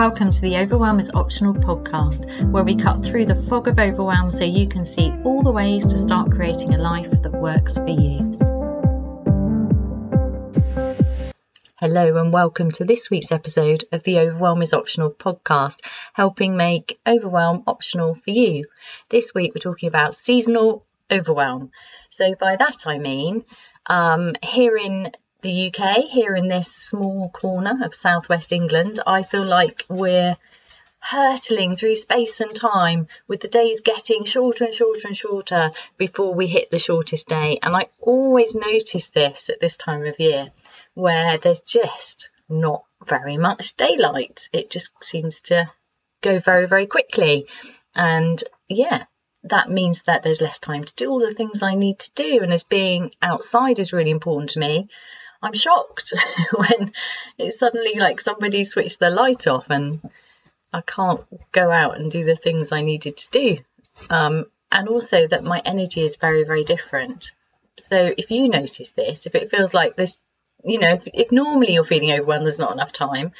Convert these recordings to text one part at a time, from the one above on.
Welcome to the Overwhelm is Optional podcast, where we cut through the fog of overwhelm so you can see all the ways to start creating a life that works for you. Hello, and welcome to this week's episode of the Overwhelm is Optional podcast, helping make overwhelm optional for you. This week, we're talking about seasonal overwhelm. So, by that I mean, um, here in the UK, here in this small corner of southwest England, I feel like we're hurtling through space and time with the days getting shorter and shorter and shorter before we hit the shortest day. And I always notice this at this time of year where there's just not very much daylight. It just seems to go very, very quickly. And yeah, that means that there's less time to do all the things I need to do. And as being outside is really important to me, I'm shocked when it's suddenly like somebody switched the light off and I can't go out and do the things I needed to do. Um, and also that my energy is very, very different. So if you notice this, if it feels like this, you know, if, if normally you're feeling overwhelmed, there's not enough time,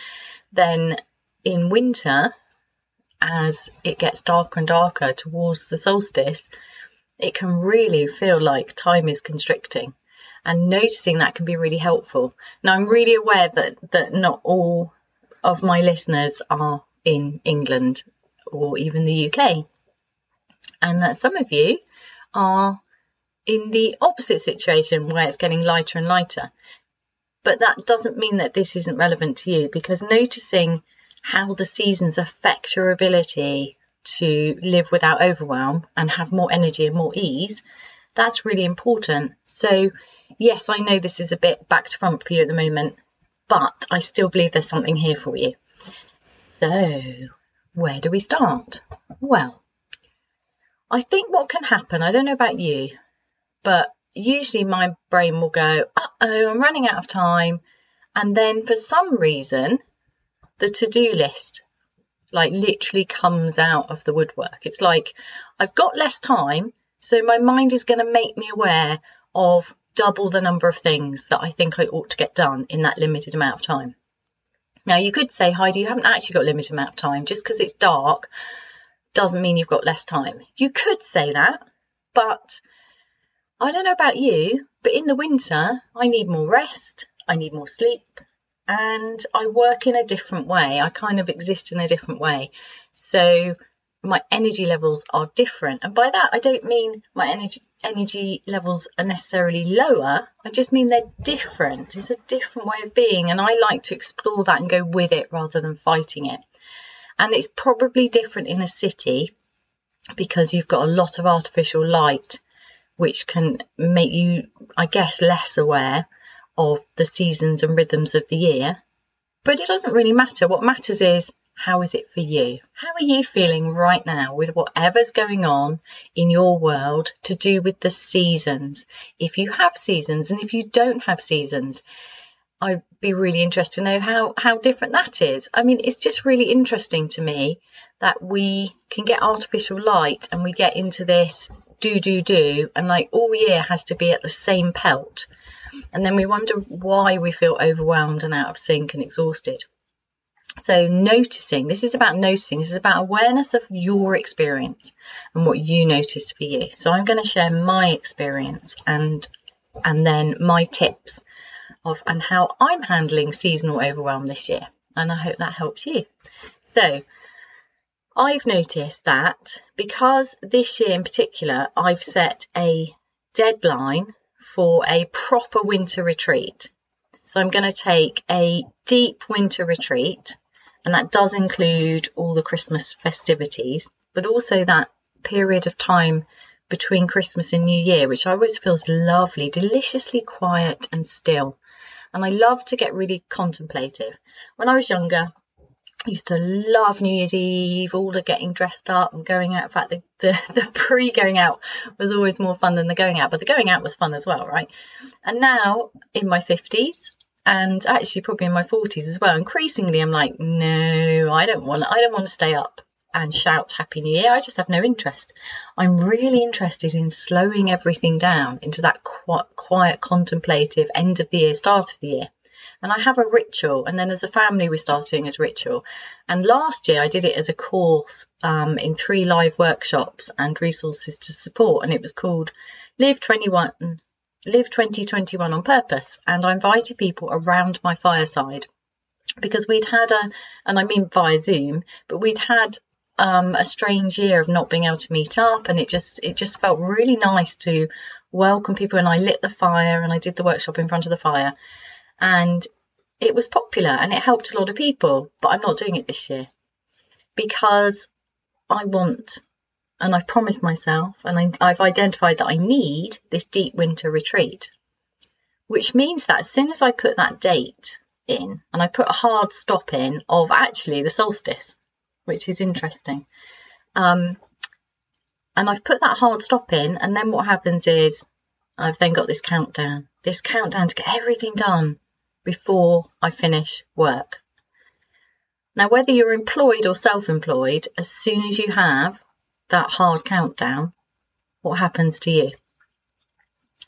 then in winter, as it gets darker and darker towards the solstice, it can really feel like time is constricting and noticing that can be really helpful. Now, I'm really aware that, that not all of my listeners are in England or even the UK, and that some of you are in the opposite situation where it's getting lighter and lighter. But that doesn't mean that this isn't relevant to you because noticing how the seasons affect your ability to live without overwhelm and have more energy and more ease, that's really important. So yes, I know this is a bit back to front for you at the moment, but I still believe there's something here for you. So, where do we start? Well, I think what can happen, I don't know about you, but usually my brain will go, uh oh, I'm running out of time. And then for some reason, the to do list like literally comes out of the woodwork. It's like I've got less time, so my mind is going to make me aware of double the number of things that I think I ought to get done in that limited amount of time. Now, you could say, Heidi, you haven't actually got a limited amount of time. Just because it's dark doesn't mean you've got less time. You could say that, but I don't know about you, but in the winter, I need more rest, I need more sleep, and I work in a different way. I kind of exist in a different way. So my energy levels are different. And by that, I don't mean my energy energy levels are necessarily lower. I just mean they're different. It's a different way of being. And I like to explore that and go with it rather than fighting it. And it's probably different in a city because you've got a lot of artificial light, which can make you, I guess, less aware of the seasons and rhythms of the year. But it doesn't really matter. What matters is how is it for you? How are you feeling right now with whatever's going on in your world to do with the seasons? If you have seasons and if you don't have seasons, I'd be really interested to know how, how different that is. I mean, it's just really interesting to me that we can get artificial light and we get into this do, do, do, and like all year has to be at the same pelt. And then we wonder why we feel overwhelmed and out of sync and exhausted. So, noticing this is about noticing, this is about awareness of your experience and what you noticed for you. So, I'm going to share my experience and and then my tips of and how I'm handling seasonal overwhelm this year. And I hope that helps you. So, I've noticed that because this year in particular, I've set a deadline for a proper winter retreat. So I'm going to take a deep winter retreat, and that does include all the Christmas festivities, but also that period of time between Christmas and New Year, which always feels lovely, deliciously quiet and still. And I love to get really contemplative. When I was younger, I used to love New Year's Eve, all the getting dressed up and going out. In fact, the, the, the pre going out was always more fun than the going out, but the going out was fun as well, right? And now in my 50s, and actually probably in my 40s as well, increasingly I'm like, no, I don't want, I don't want to stay up and shout Happy New Year. I just have no interest. I'm really interested in slowing everything down into that quiet, contemplative end of the year, start of the year And I have a ritual, and then as a family, we start doing as ritual. And last year, I did it as a course um, in three live workshops and resources to support, and it was called Live 21, Live 2021 on Purpose. And I invited people around my fireside because we'd had a, and I mean via Zoom, but we'd had um, a strange year of not being able to meet up, and it just it just felt really nice to welcome people. And I lit the fire, and I did the workshop in front of the fire, and it was popular and it helped a lot of people. But I'm not doing it this year because I want, and I've promised myself, and I, I've identified that I need this deep winter retreat, which means that as soon as I put that date in and I put a hard stop in of actually the solstice, which is interesting. Um, and I've put that hard stop in, and then what happens is I've then got this countdown, this countdown to get everything done before I finish work. Now, whether you're employed or self employed, as soon as you have that hard countdown, what happens to you?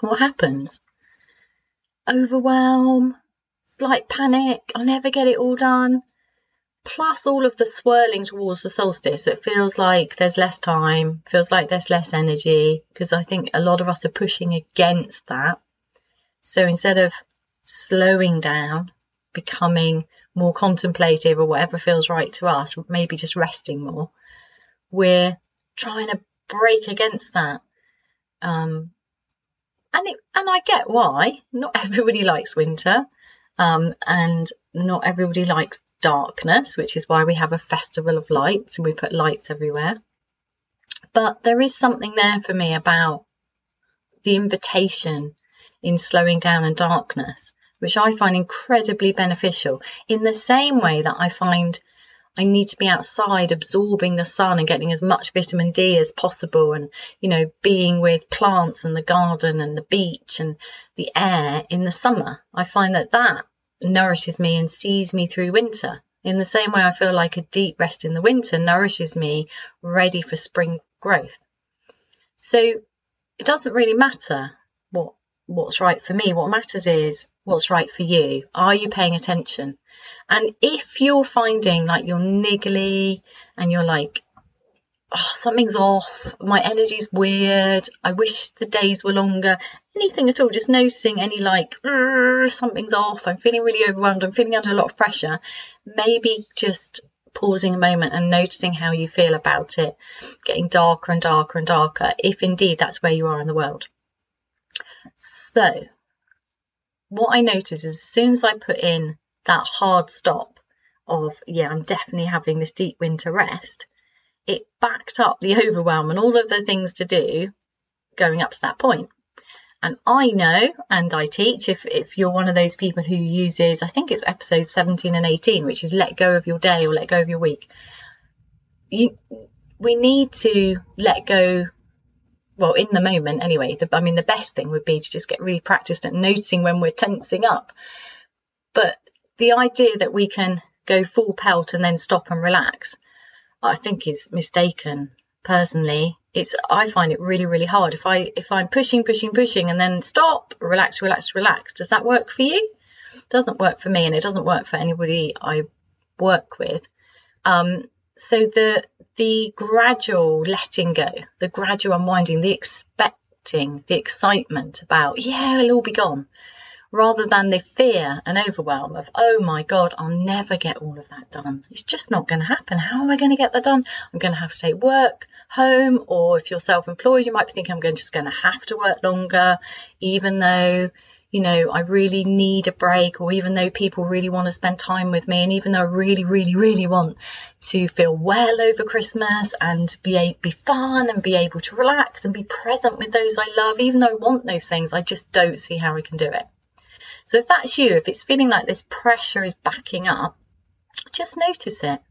What happens? Overwhelm, slight panic, I'll never get it all done. Plus all of the swirling towards the solstice, so it feels like there's less time, feels like there's less energy, because I think a lot of us are pushing against that. So instead of slowing down, becoming more contemplative or whatever feels right to us, maybe just resting more, we're trying to break against that. Um, and it, and I get why. Not everybody likes winter. Um, and not everybody likes darkness, which is why we have a festival of lights and we put lights everywhere. But there is something there for me about the invitation in slowing down and darkness, which I find incredibly beneficial in the same way that I find I need to be outside absorbing the sun and getting as much vitamin D as possible and, you know, being with plants and the garden and the beach and the air in the summer. I find that that nourishes me and sees me through winter. In the same way, I feel like a deep rest in the winter nourishes me ready for spring growth. So it doesn't really matter what what's right for me. What matters is what's right for you. Are you paying attention? And if you're finding like you're niggly and you're like, oh, something's off, my energy's weird, I wish the days were longer, anything at all, just noticing any like, something's off, I'm feeling really overwhelmed, I'm feeling under a lot of pressure, maybe just pausing a moment and noticing how you feel about it getting darker and darker and darker, if indeed that's where you are in the world. So, what I notice is as soon as I put in that hard stop of, yeah, I'm definitely having this deep winter rest, it backed up the overwhelm and all of the things to do going up to that point. And I know, and I teach, if, if you're one of those people who uses, I think it's episodes 17 and 18, which is let go of your day or let go of your week. You, we need to let go, well, in the moment anyway. The, I mean, the best thing would be to just get really practiced at noticing when we're tensing up. But the idea that we can go full pelt and then stop and relax, I think is mistaken personally. It's I find it really, really hard. If I if I'm pushing, pushing, pushing and then stop, relax, relax, relax, does that work for you? It doesn't work for me and it doesn't work for anybody I work with. Um, so the the gradual letting go, the gradual unwinding, the expecting, the excitement about, yeah, it'll all be gone rather than the fear and overwhelm of, oh my God, I'll never get all of that done. It's just not going to happen. How am I going to get that done? I'm going to have to take work home, or if you're self employed, you might be thinking, I'm just going to have to work longer, even though. You know, I really need a break, or even though people really want to spend time with me, and even though I really, really, really want to feel well over Christmas and be be fun and be able to relax and be present with those I love, even though I want those things, I just don't see how I can do it. So if that's you, if it's feeling like this pressure is backing up, just notice it.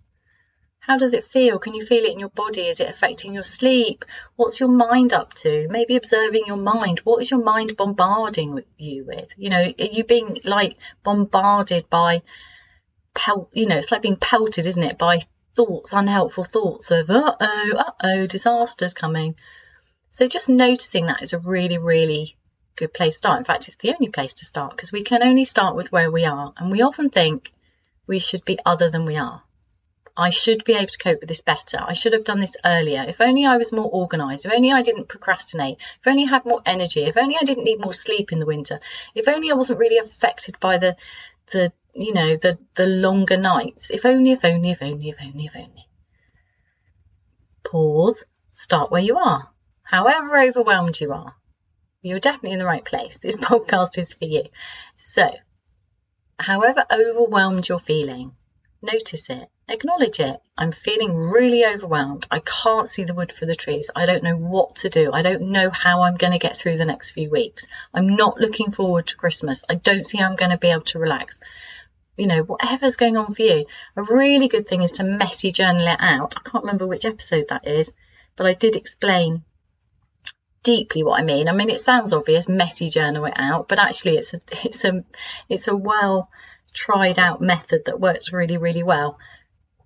How does it feel? Can you feel it in your body? Is it affecting your sleep? What's your mind up to? Maybe observing your mind. What is your mind bombarding you with? You know, are you being like bombarded by? You know, it's like being pelted, isn't it? By thoughts, unhelpful thoughts of uh oh, uh oh, disasters coming. So just noticing that is a really, really good place to start. In fact, it's the only place to start because we can only start with where we are. And we often think we should be other than we are. I should be able to cope with this better. I should have done this earlier. If only I was more organised. If only I didn't procrastinate. If only I had more energy. If only I didn't need more sleep in the winter. If only I wasn't really affected by the, the you know, the the longer nights. If only, if only, if only, if only, if only. Pause. Start where you are. However overwhelmed you are, you're definitely in the right place. This podcast is for you. So, however overwhelmed you're feeling, notice it, acknowledge it. I'm feeling really overwhelmed. I can't see the wood for the trees. I don't know what to do. I don't know how I'm going to get through the next few weeks. I'm not looking forward to Christmas. I don't see how I'm going to be able to relax. You know, whatever's going on for you. A really good thing is to messy journal it out. I can't remember which episode that is, but I did explain deeply what I mean. I mean, it sounds obvious, messy journal it out, but actually, it's a it's a it's a well tried out method that works really really well.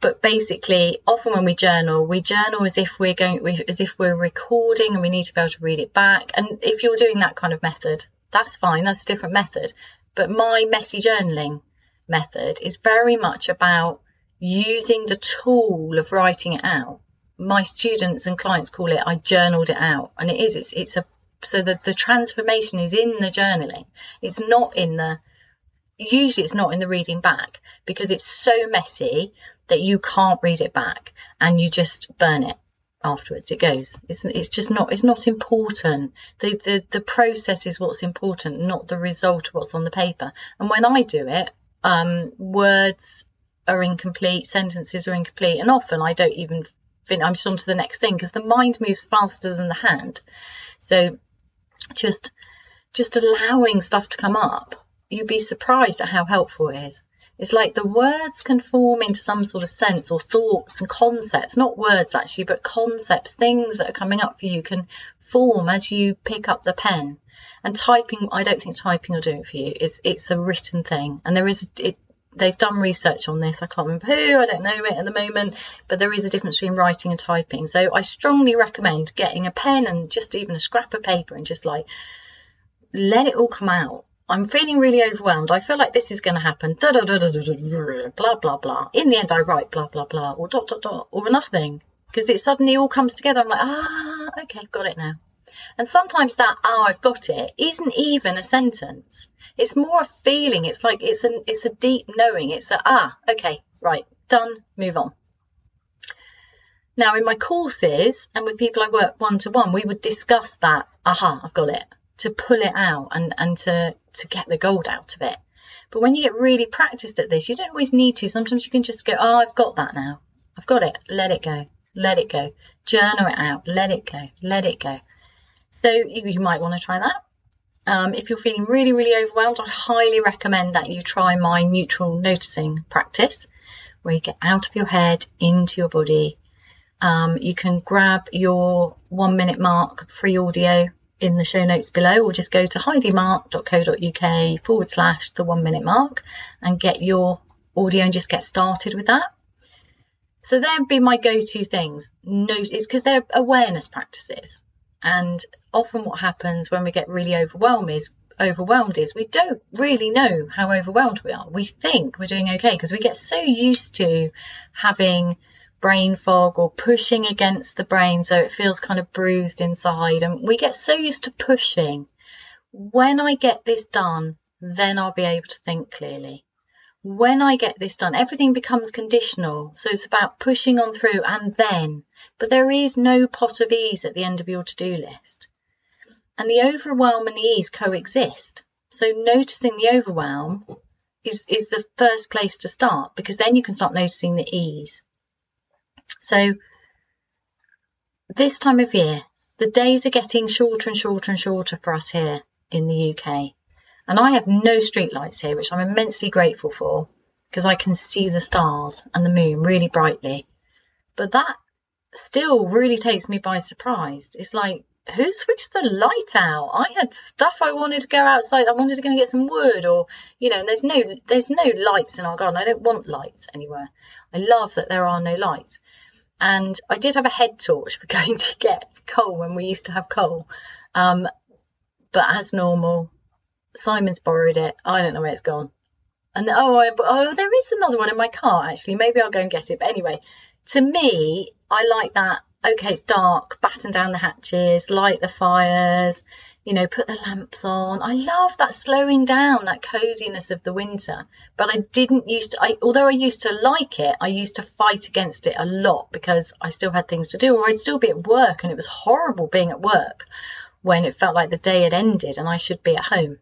But basically, often when we journal, we journal as if we're going as if we're recording, and we need to be able to read it back. And if you're doing that kind of method, that's fine. That's a different method. But my messy journaling method is very much about using the tool of writing it out my students and clients call it I journaled it out and it is it's it's a so the, the transformation is in the journaling it's not in the usually it's not in the reading back because it's so messy that you can't read it back and you just burn it afterwards. It goes. It's, it's just not it's not important. The, the the process is what's important not the result of what's on the paper. And when i do it um, words are incomplete sentences are incomplete and often i don't even think I'm just on to the next thing because the mind moves faster than the hand. So just just allowing stuff to come up, you'd be surprised at how helpful it is. It's like the words can form into some sort of sense or thoughts and concepts, not words actually, but concepts, things that are coming up for you can form as you pick up the pen. And typing, I don't think typing will do it for you. It's it's a written thing, and there is it they've done research on this. I can't remember who, I don't know it at the moment, but there is a difference between writing and typing. So I strongly recommend getting a pen and just even a scrap of paper and just like let it all come out. I'm feeling really overwhelmed. I feel like this is going to happen. Da, da, da, da, da, da, blah, blah, blah. In the end, I write blah, blah, blah, or dot, dot, dot, or nothing. Because it suddenly all comes together. I'm like, ah, okay, got it now. And sometimes that, oh, I've got it, isn't even a sentence. It's more a feeling. It's like it's an it's a deep knowing. It's a ah, okay, right, done, move on. Now, in my courses and with people I work one to one, we would discuss that, aha, I've got it, to pull it out and, and to, to get the gold out of it. But when you get really practiced at this, you don't always need to. Sometimes you can just go, oh, I've got that now. I've got it. Let it go. Let it go. Journal it out. Let it go. Let it go. So you, you might want to try that. Um, if you're feeling really, really overwhelmed, I highly recommend that you try my neutral noticing practice, where you get out of your head into your body. Um, you can grab your one minute mark free audio in the show notes below, or just go to heidimark.co.uk forward slash the one minute mark and get your audio and just get started with that. So there'd be my go-to things. No, it's because they're awareness practices. And often what happens when we get really overwhelmed is overwhelmed is we don't really know how overwhelmed we are. We think we're doing okay because we get so used to having brain fog or pushing against the brain so it feels kind of bruised inside and we get so used to pushing. When I get this done, then I'll be able to think clearly. When I get this done, everything becomes conditional. So it's about pushing on through and then but there is no pot of ease at the end of your to do list. And the overwhelm and the ease coexist. So noticing the overwhelm is, is the first place to start because then you can start noticing the ease. So this time of year, the days are getting shorter and shorter and shorter for us here in the UK. And I have no streetlights here, which I'm immensely grateful for because I can see the stars and the moon really brightly. But that still really takes me by surprise. It's like, who switched the light out? I had stuff I wanted to go outside. I wanted to go and get some wood, or you know, there's no there's no lights in our garden. I don't want lights anywhere. I love that there are no lights. And I did have a head torch for going to get coal when we used to have coal. Um, But as normal, Simon's borrowed it. I don't know where it's gone. And oh, I, oh, there is another one in my car actually. Maybe I'll go and get it. But anyway, to me, I like that. Okay, it's dark. Batten down the hatches, light the fires. You know, put the lamps on. I love that slowing down, that coziness of the winter. But I didn't used to. I, although I used to like it, I used to fight against it a lot because I still had things to do, or I'd still be at work, and it was horrible being at work when it felt like the day had ended and I should be at home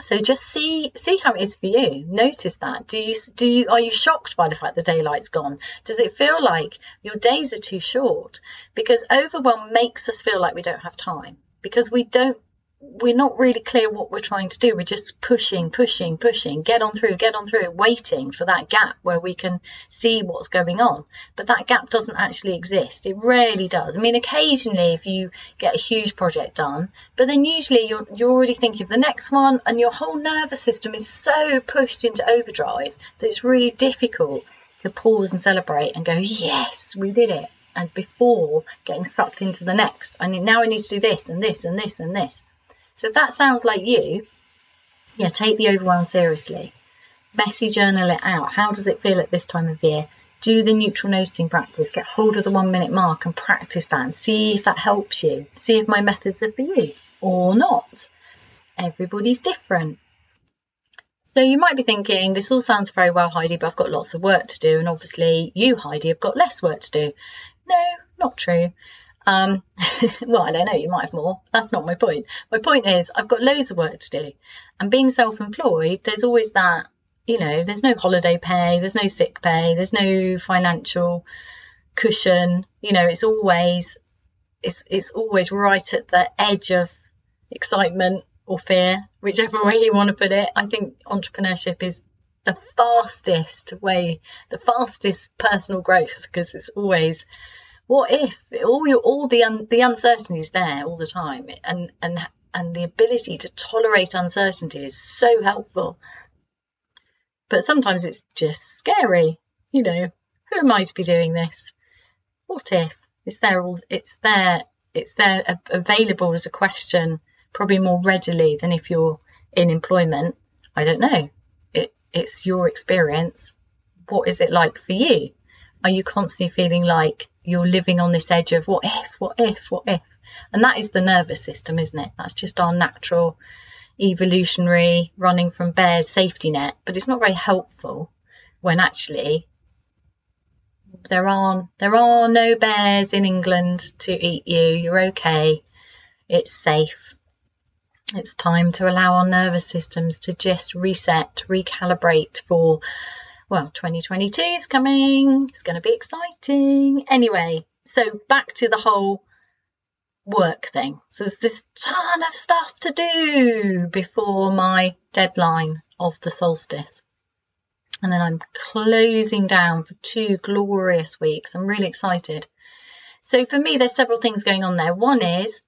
so just see see how it is for you. Notice that. Do you do you are you shocked by the fact the daylight's gone? Does it feel like your days are too short? Because overwhelm makes us feel like we don't have time. Because we don't we're not really clear what we're trying to do. We're just pushing, pushing, pushing, get on through, get on through, waiting for that gap where we can see what's going on. But that gap doesn't actually exist. It rarely does. I mean, occasionally if you get a huge project done, but then usually you're, you're already thinking of the next one and your whole nervous system is so pushed into overdrive that it's really difficult to pause and celebrate and go, yes, we did it. And before getting sucked into the next, I need, now I need to do this and this and this and this. So if that sounds like you, yeah, take the overwhelm seriously. Messy journal it out. How does it feel at this time of year? Do the neutral noticing practice. Get hold of the one minute mark and practice that and see if that helps you. See if my methods are for you or not. Everybody's different. So you might be thinking, this all sounds very well, Heidi, but I've got lots of work to do. And obviously, you, Heidi, have got less work to do. No, not true. Um, well, I don't know, you might have more. That's not my point. My point is, I've got loads of work to do. And being self employed, there's always that, you know, there's no holiday pay, there's no sick pay, there's no financial cushion. You know, it's always, it's, it's always right at the edge of excitement or fear, whichever way you want to put it. I think entrepreneurship is the fastest way, the fastest personal growth because it's always what if all all the un, the uncertainty is there all the time and and and the ability to tolerate uncertainty is so helpful. But sometimes it's just scary you know who am i to be doing this? What if? It's there all it's there it's there available as a question probably more readily than if you're in employment. I don't know. It it's your experience. What is it like for you? Are you constantly feeling like you're living on this edge of what if, what if, what if? And that is the nervous system, isn't it? That's just our natural evolutionary running from bears safety net, but it's not very helpful when actually there are there are no bears in England to eat you. You're okay. It's safe. It's time to allow our nervous systems to just reset, recalibrate for well, 2022 is coming. It's going to be exciting. Anyway, so back to the whole work thing. So there's this ton of stuff to do before my deadline of the solstice. And then I'm closing down for two glorious weeks. I'm really excited. So for me, there's several things going on there. One is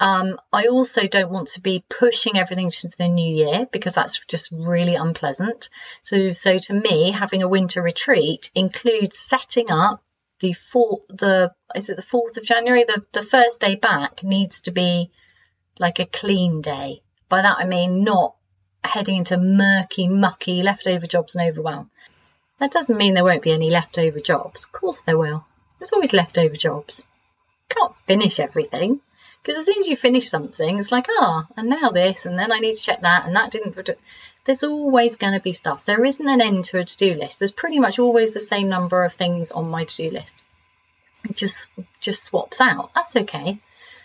um, I also don't want to be pushing everything to the new year because that's just really unpleasant. So, so to me, having a winter retreat includes setting up the fourth, the is it the fourth of January? The the first day back needs to be like a clean day. By that I mean not heading into murky, mucky leftover jobs and overwhelm. That doesn't mean there won't be any leftover jobs. Of course there will. There's always leftover jobs. You Can't finish everything. Because as soon as you finish something, it's like, ah, oh, and now this, and then I need to check that, and that didn't. There's always going to be stuff. There isn't an end to a to do list. There's pretty much always the same number of things on my to do list. It just just swaps out. That's okay.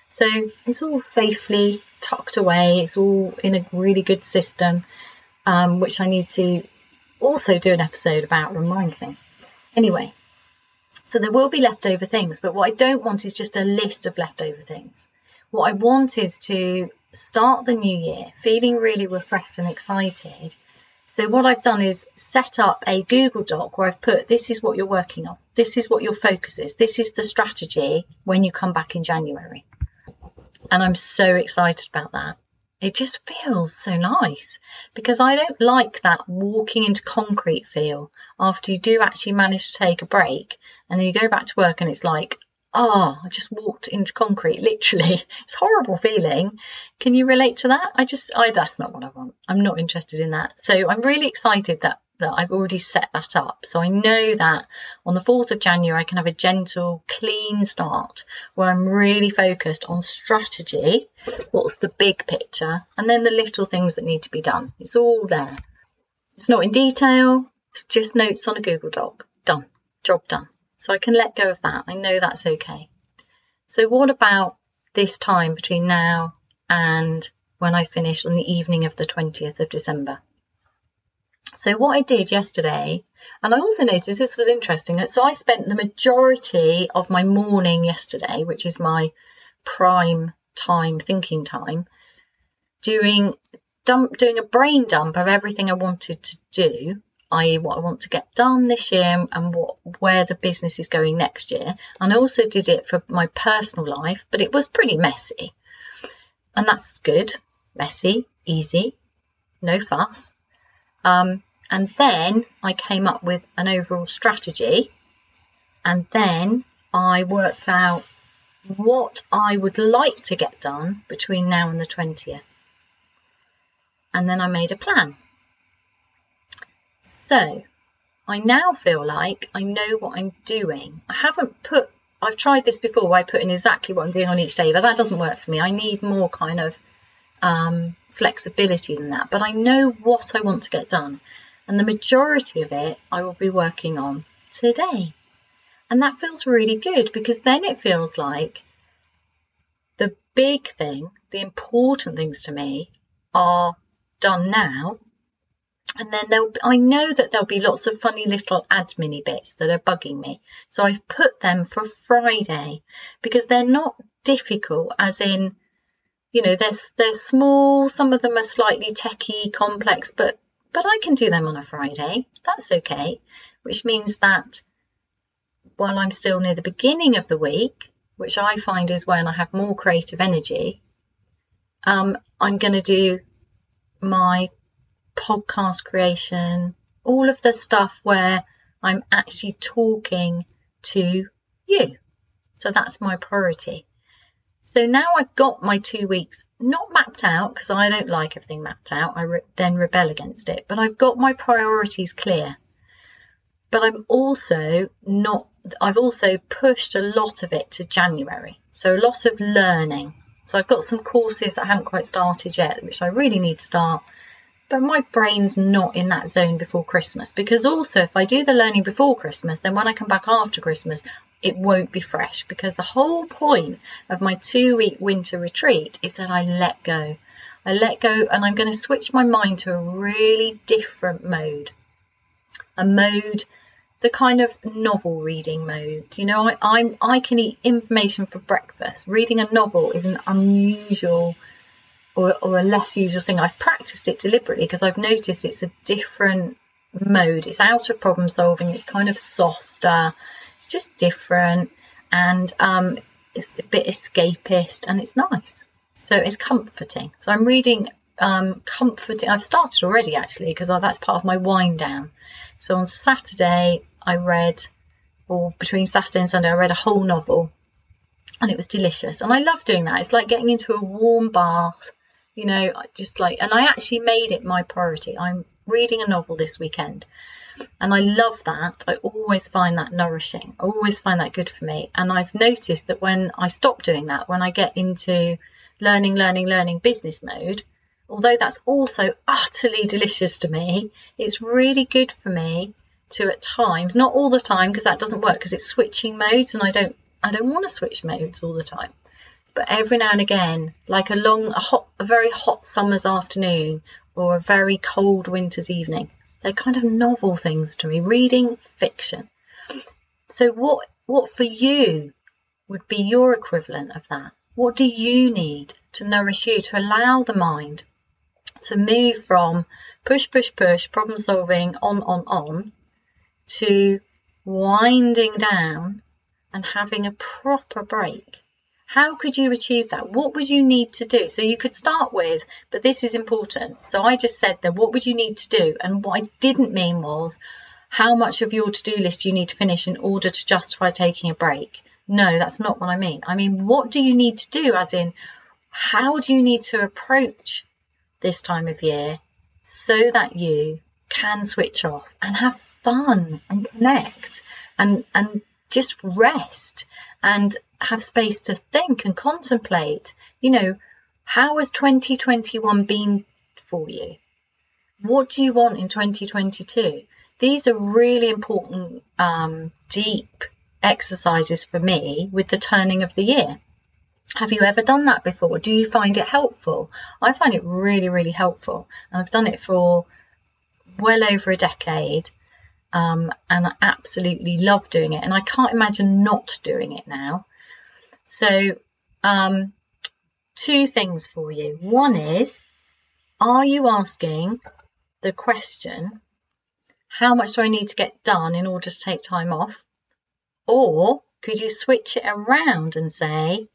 So it's all safely tucked away. It's all in a really good system, um, which I need to also do an episode about reminding. Anyway, so there will be leftover things, but what I don't want is just a list of leftover things. What I want is to start the new year feeling really refreshed and excited. So what I've done is set up a Google Doc where I've put this is what you're working on. This is what your focus is. This is the strategy when you come back in January. And I'm so excited about that. It just feels so nice because I don't like that walking into concrete feel after you do actually manage to take a break and then you go back to work and it's like, oh, I just walked into concrete, literally. It's horrible feeling. Can you relate to that? I just, I, that's not what I want. I'm not interested in that. So I'm really excited that, that I've already set that up. So I know that on the 4th of January, I can have a gentle, clean start where I'm really focused on strategy. What's the big picture? And then the little things that need to be done. It's all there. It's not in detail. It's just notes on a Google Doc. Done. Job done. So I can let go of that. I know that's okay. So, what about this time between now and when I finish on the evening of the 20th of December? So, what I did yesterday, and I also noticed this was interesting. So, I spent the majority of my morning yesterday, which is my prime time thinking time, doing dump doing a brain dump of everything I wanted to do i.e., what I want to get done this year and what where the business is going next year. And I also did it for my personal life, but it was pretty messy. And that's good. Messy, easy, no fuss. Um, and then I came up with an overall strategy. And then I worked out what I would like to get done between now and the 20th. And then I made a plan. So I now feel like I know what I'm doing. I haven't put, I've tried this before where I put in exactly what I'm doing on each day, but that doesn't work for me. I need more kind of um, flexibility than that. But I know what I want to get done. And the majority of it I will be working on today. And that feels really good because then it feels like the big thing, the important things to me are done now and then there'll, I know that there'll be lots of funny little admin bits that are bugging me. So I've put them for Friday because they're not difficult, as in, you know, they're, they're small, some of them are slightly techy, complex, but, but I can do them on a Friday. That's okay. Which means that while I'm still near the beginning of the week, which I find is when I have more creative energy, um, I'm going to do my podcast creation, all of the stuff where I'm actually talking to you. So that's my priority. So now I've got my two weeks not mapped out because I don't like everything mapped out. I re- then rebel against it, but I've got my priorities clear. But I'm also not, I've also pushed a lot of it to January. So a lot of learning. So I've got some courses that I haven't quite started yet, which I really need to start but my brain's not in that zone before Christmas because also if I do the learning before Christmas, then when I come back after Christmas, it won't be fresh because the whole point of my two week winter retreat is that I let go. I let go and I'm going to switch my mind to a really different mode. A mode, the kind of novel reading mode. You know, I, I'm I can eat information for breakfast. Reading a novel is an unusual or, or a less usual thing. I've practiced it deliberately because I've noticed it's a different mode. It's out of problem solving. It's kind of softer. It's just different, and um, it's a bit escapist, and it's nice. So it's comforting. So I'm reading um, comforting. I've started already actually because that's part of my wind down. So on Saturday I read, or between Saturday and Sunday I read a whole novel, and it was delicious. And I love doing that. It's like getting into a warm bath you know, just like, and I actually made it my priority. I'm reading a novel this weekend and I love that. I always find that nourishing. I always find that good for me. And I've noticed that when I stop doing that, when I get into learning, learning, learning business mode, although that's also utterly delicious to me, it's really good for me to at times, not all the time because that doesn't work because it's switching modes and I don't I don't want to switch modes all the time but every now and again, like a long, a hot, a very hot summer's afternoon or a very cold winter's evening, they're kind of novel things to me. Reading fiction. So what, what for you would be your equivalent of that? What do you need to nourish you to allow the mind to move from push, push, push, problem solving, on, on, on, to winding down and having a proper break how could you achieve that? What would you need to do? So you could start with, but this is important. So I just said that what would you need to do? And what I didn't mean was how much of your to do list you need to finish in order to justify taking a break. No, that's not what I mean. I mean, what do you need to do, as in, how do you need to approach this time of year so that you can switch off and have fun and connect and, and just rest and have space to think and contemplate. You know, how has 2021 been for you? What do you want in 2022? These are really important, um, deep exercises for me with the turning of the year. Have you ever done that before? Do you find it helpful? I find it really, really helpful. And I've done it for well over a decade. Um, and I absolutely love doing it. And I can't imagine not doing it now. So, um, two things for you. One is, are you asking the question, how much do I need to get done in order to take time off? Or could you switch it around and say,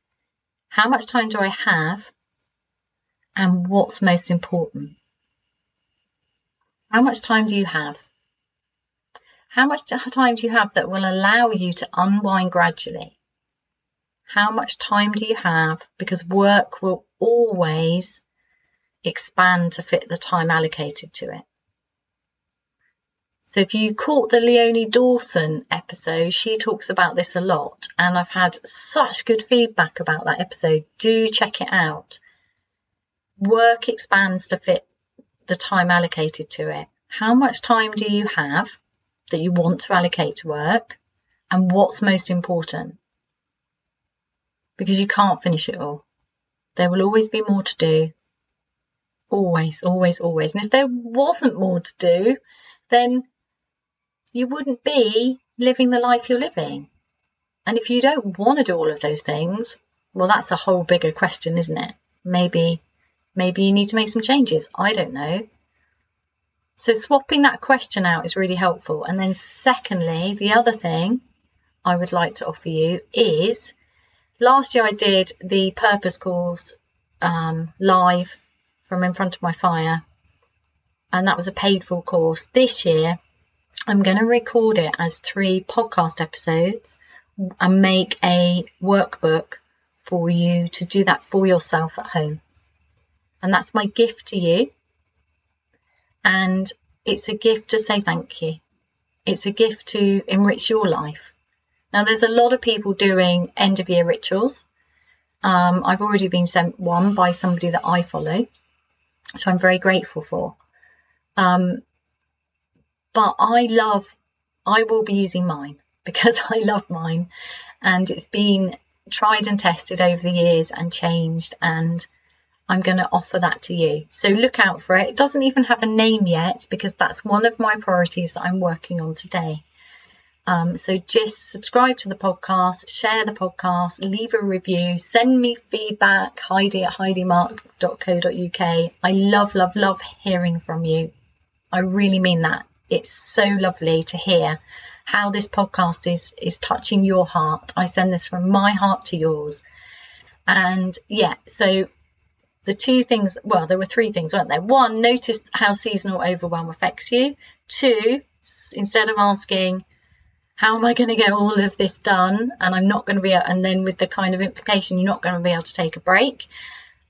how much time do I have? And what's most important? How much time do you have? How much time do you have that will allow you to unwind gradually? How much time do you have? Because work will always expand to fit the time allocated to it. So if you caught the Leonie Dawson episode, she talks about this a lot, and I've had such good feedback about that episode. Do check it out. Work expands to fit the time allocated to it. How much time do you have that you want to allocate to work? And what's most important? because you can't finish it all. There will always be more to do. Always, always, always. And if there wasn't more to do, then you wouldn't be living the life you're living. And if you don't want to do all of those things, well, that's a whole bigger question, isn't it? Maybe, maybe you need to make some changes. I don't know. So swapping that question out is really helpful. And then secondly, the other thing I would like to offer you is last year I did the purpose course um, live from in front of my fire, and that was a paid for course. This year, I'm going to record it as three podcast episodes and make a workbook for you to do that for yourself at home. And that's my gift to you. And it's a gift to say thank you. It's a gift to enrich your life. Now, there's a lot of people doing end of year rituals. Um, I've already been sent one by somebody that I follow, which I'm very grateful for. Um, but I love, I will be using mine because I love mine and it's been tried and tested over the years and changed and I'm going to offer that to you. So look out for it. It doesn't even have a name yet because that's one of my priorities that I'm working on today. Um, so just subscribe to the podcast, share the podcast, leave a review, send me feedback, Heidi at heidimark.co.uk. I love, love, love hearing from you. I really mean that. It's so lovely to hear how this podcast is is touching your heart. I send this from my heart to yours. And yeah, so the two things, well, there were three things, weren't there? One, notice how seasonal overwhelm affects you. Two, instead of asking, how am I going to get all of this done? And I'm not going to be, and then with the kind of implication, you're not going to be able to take a break.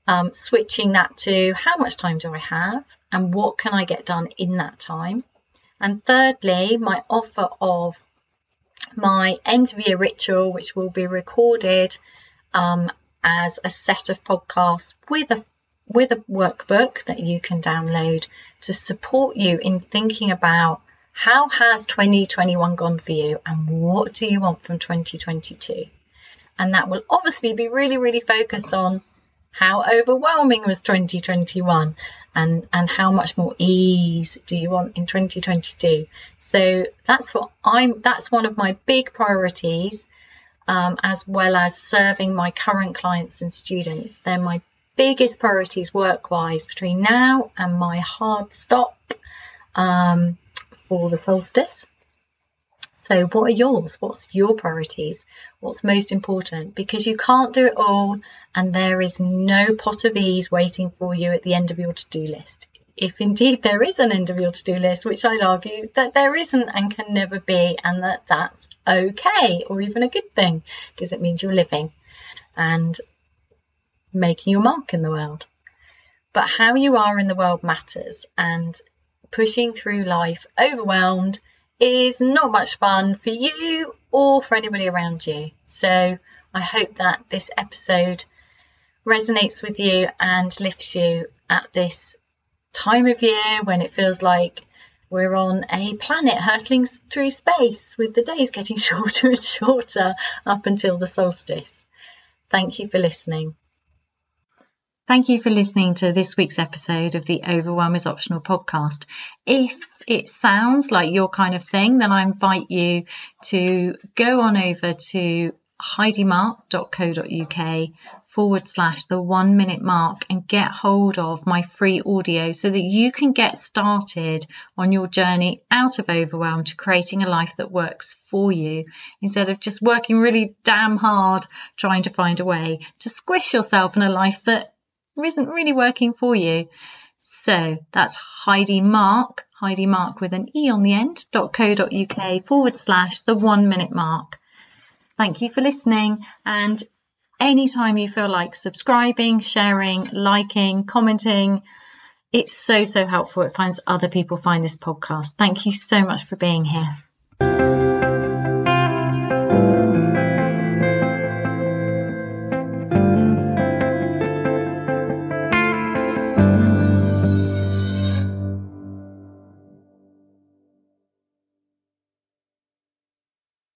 Um, switching that to how much time do I have and what can I get done in that time? And thirdly, my offer of my end of year ritual, which will be recorded um, as a set of podcasts with a with a workbook that you can download to support you in thinking about how has 2021 gone for you and what do you want from 2022? And that will obviously be really, really focused on how overwhelming was 2021 and, and how much more ease do you want in 2022? So that's what I'm, that's one of my big priorities, um, as well as serving my current clients and students. They're my biggest priorities work wise between now and my hard stop. Um, for the solstice. So, what are yours? What's your priorities? What's most important? Because you can't do it all, and there is no pot of ease waiting for you at the end of your to do list. If indeed there is an end of your to do list, which I'd argue that there isn't and can never be, and that that's okay or even a good thing because it means you're living and making your mark in the world. But how you are in the world matters, and pushing through life overwhelmed is not much fun for you or for anybody around you. So I hope that this episode resonates with you and lifts you at this time of year when it feels like we're on a planet hurtling through space with the days getting shorter and shorter up until the solstice. Thank you for listening. Thank you for listening to this week's episode of the Overwhelm is Optional podcast. If it sounds like your kind of thing, then I invite you to go on over to heidimarke.co.uk forward slash the one minute mark and get hold of my free audio so that you can get started on your journey out of overwhelm to creating a life that works for you instead of just working really damn hard trying to find a way to squish yourself in a life that isn't really working for you. So that's Heidi Marke, Heidi Marke with an E on the end, .co.uk forward slash the one minute mark. Thank you for listening. And anytime you feel like subscribing, sharing, liking, commenting, it's so, so helpful. It finds other people find this podcast. Thank you so much for being here.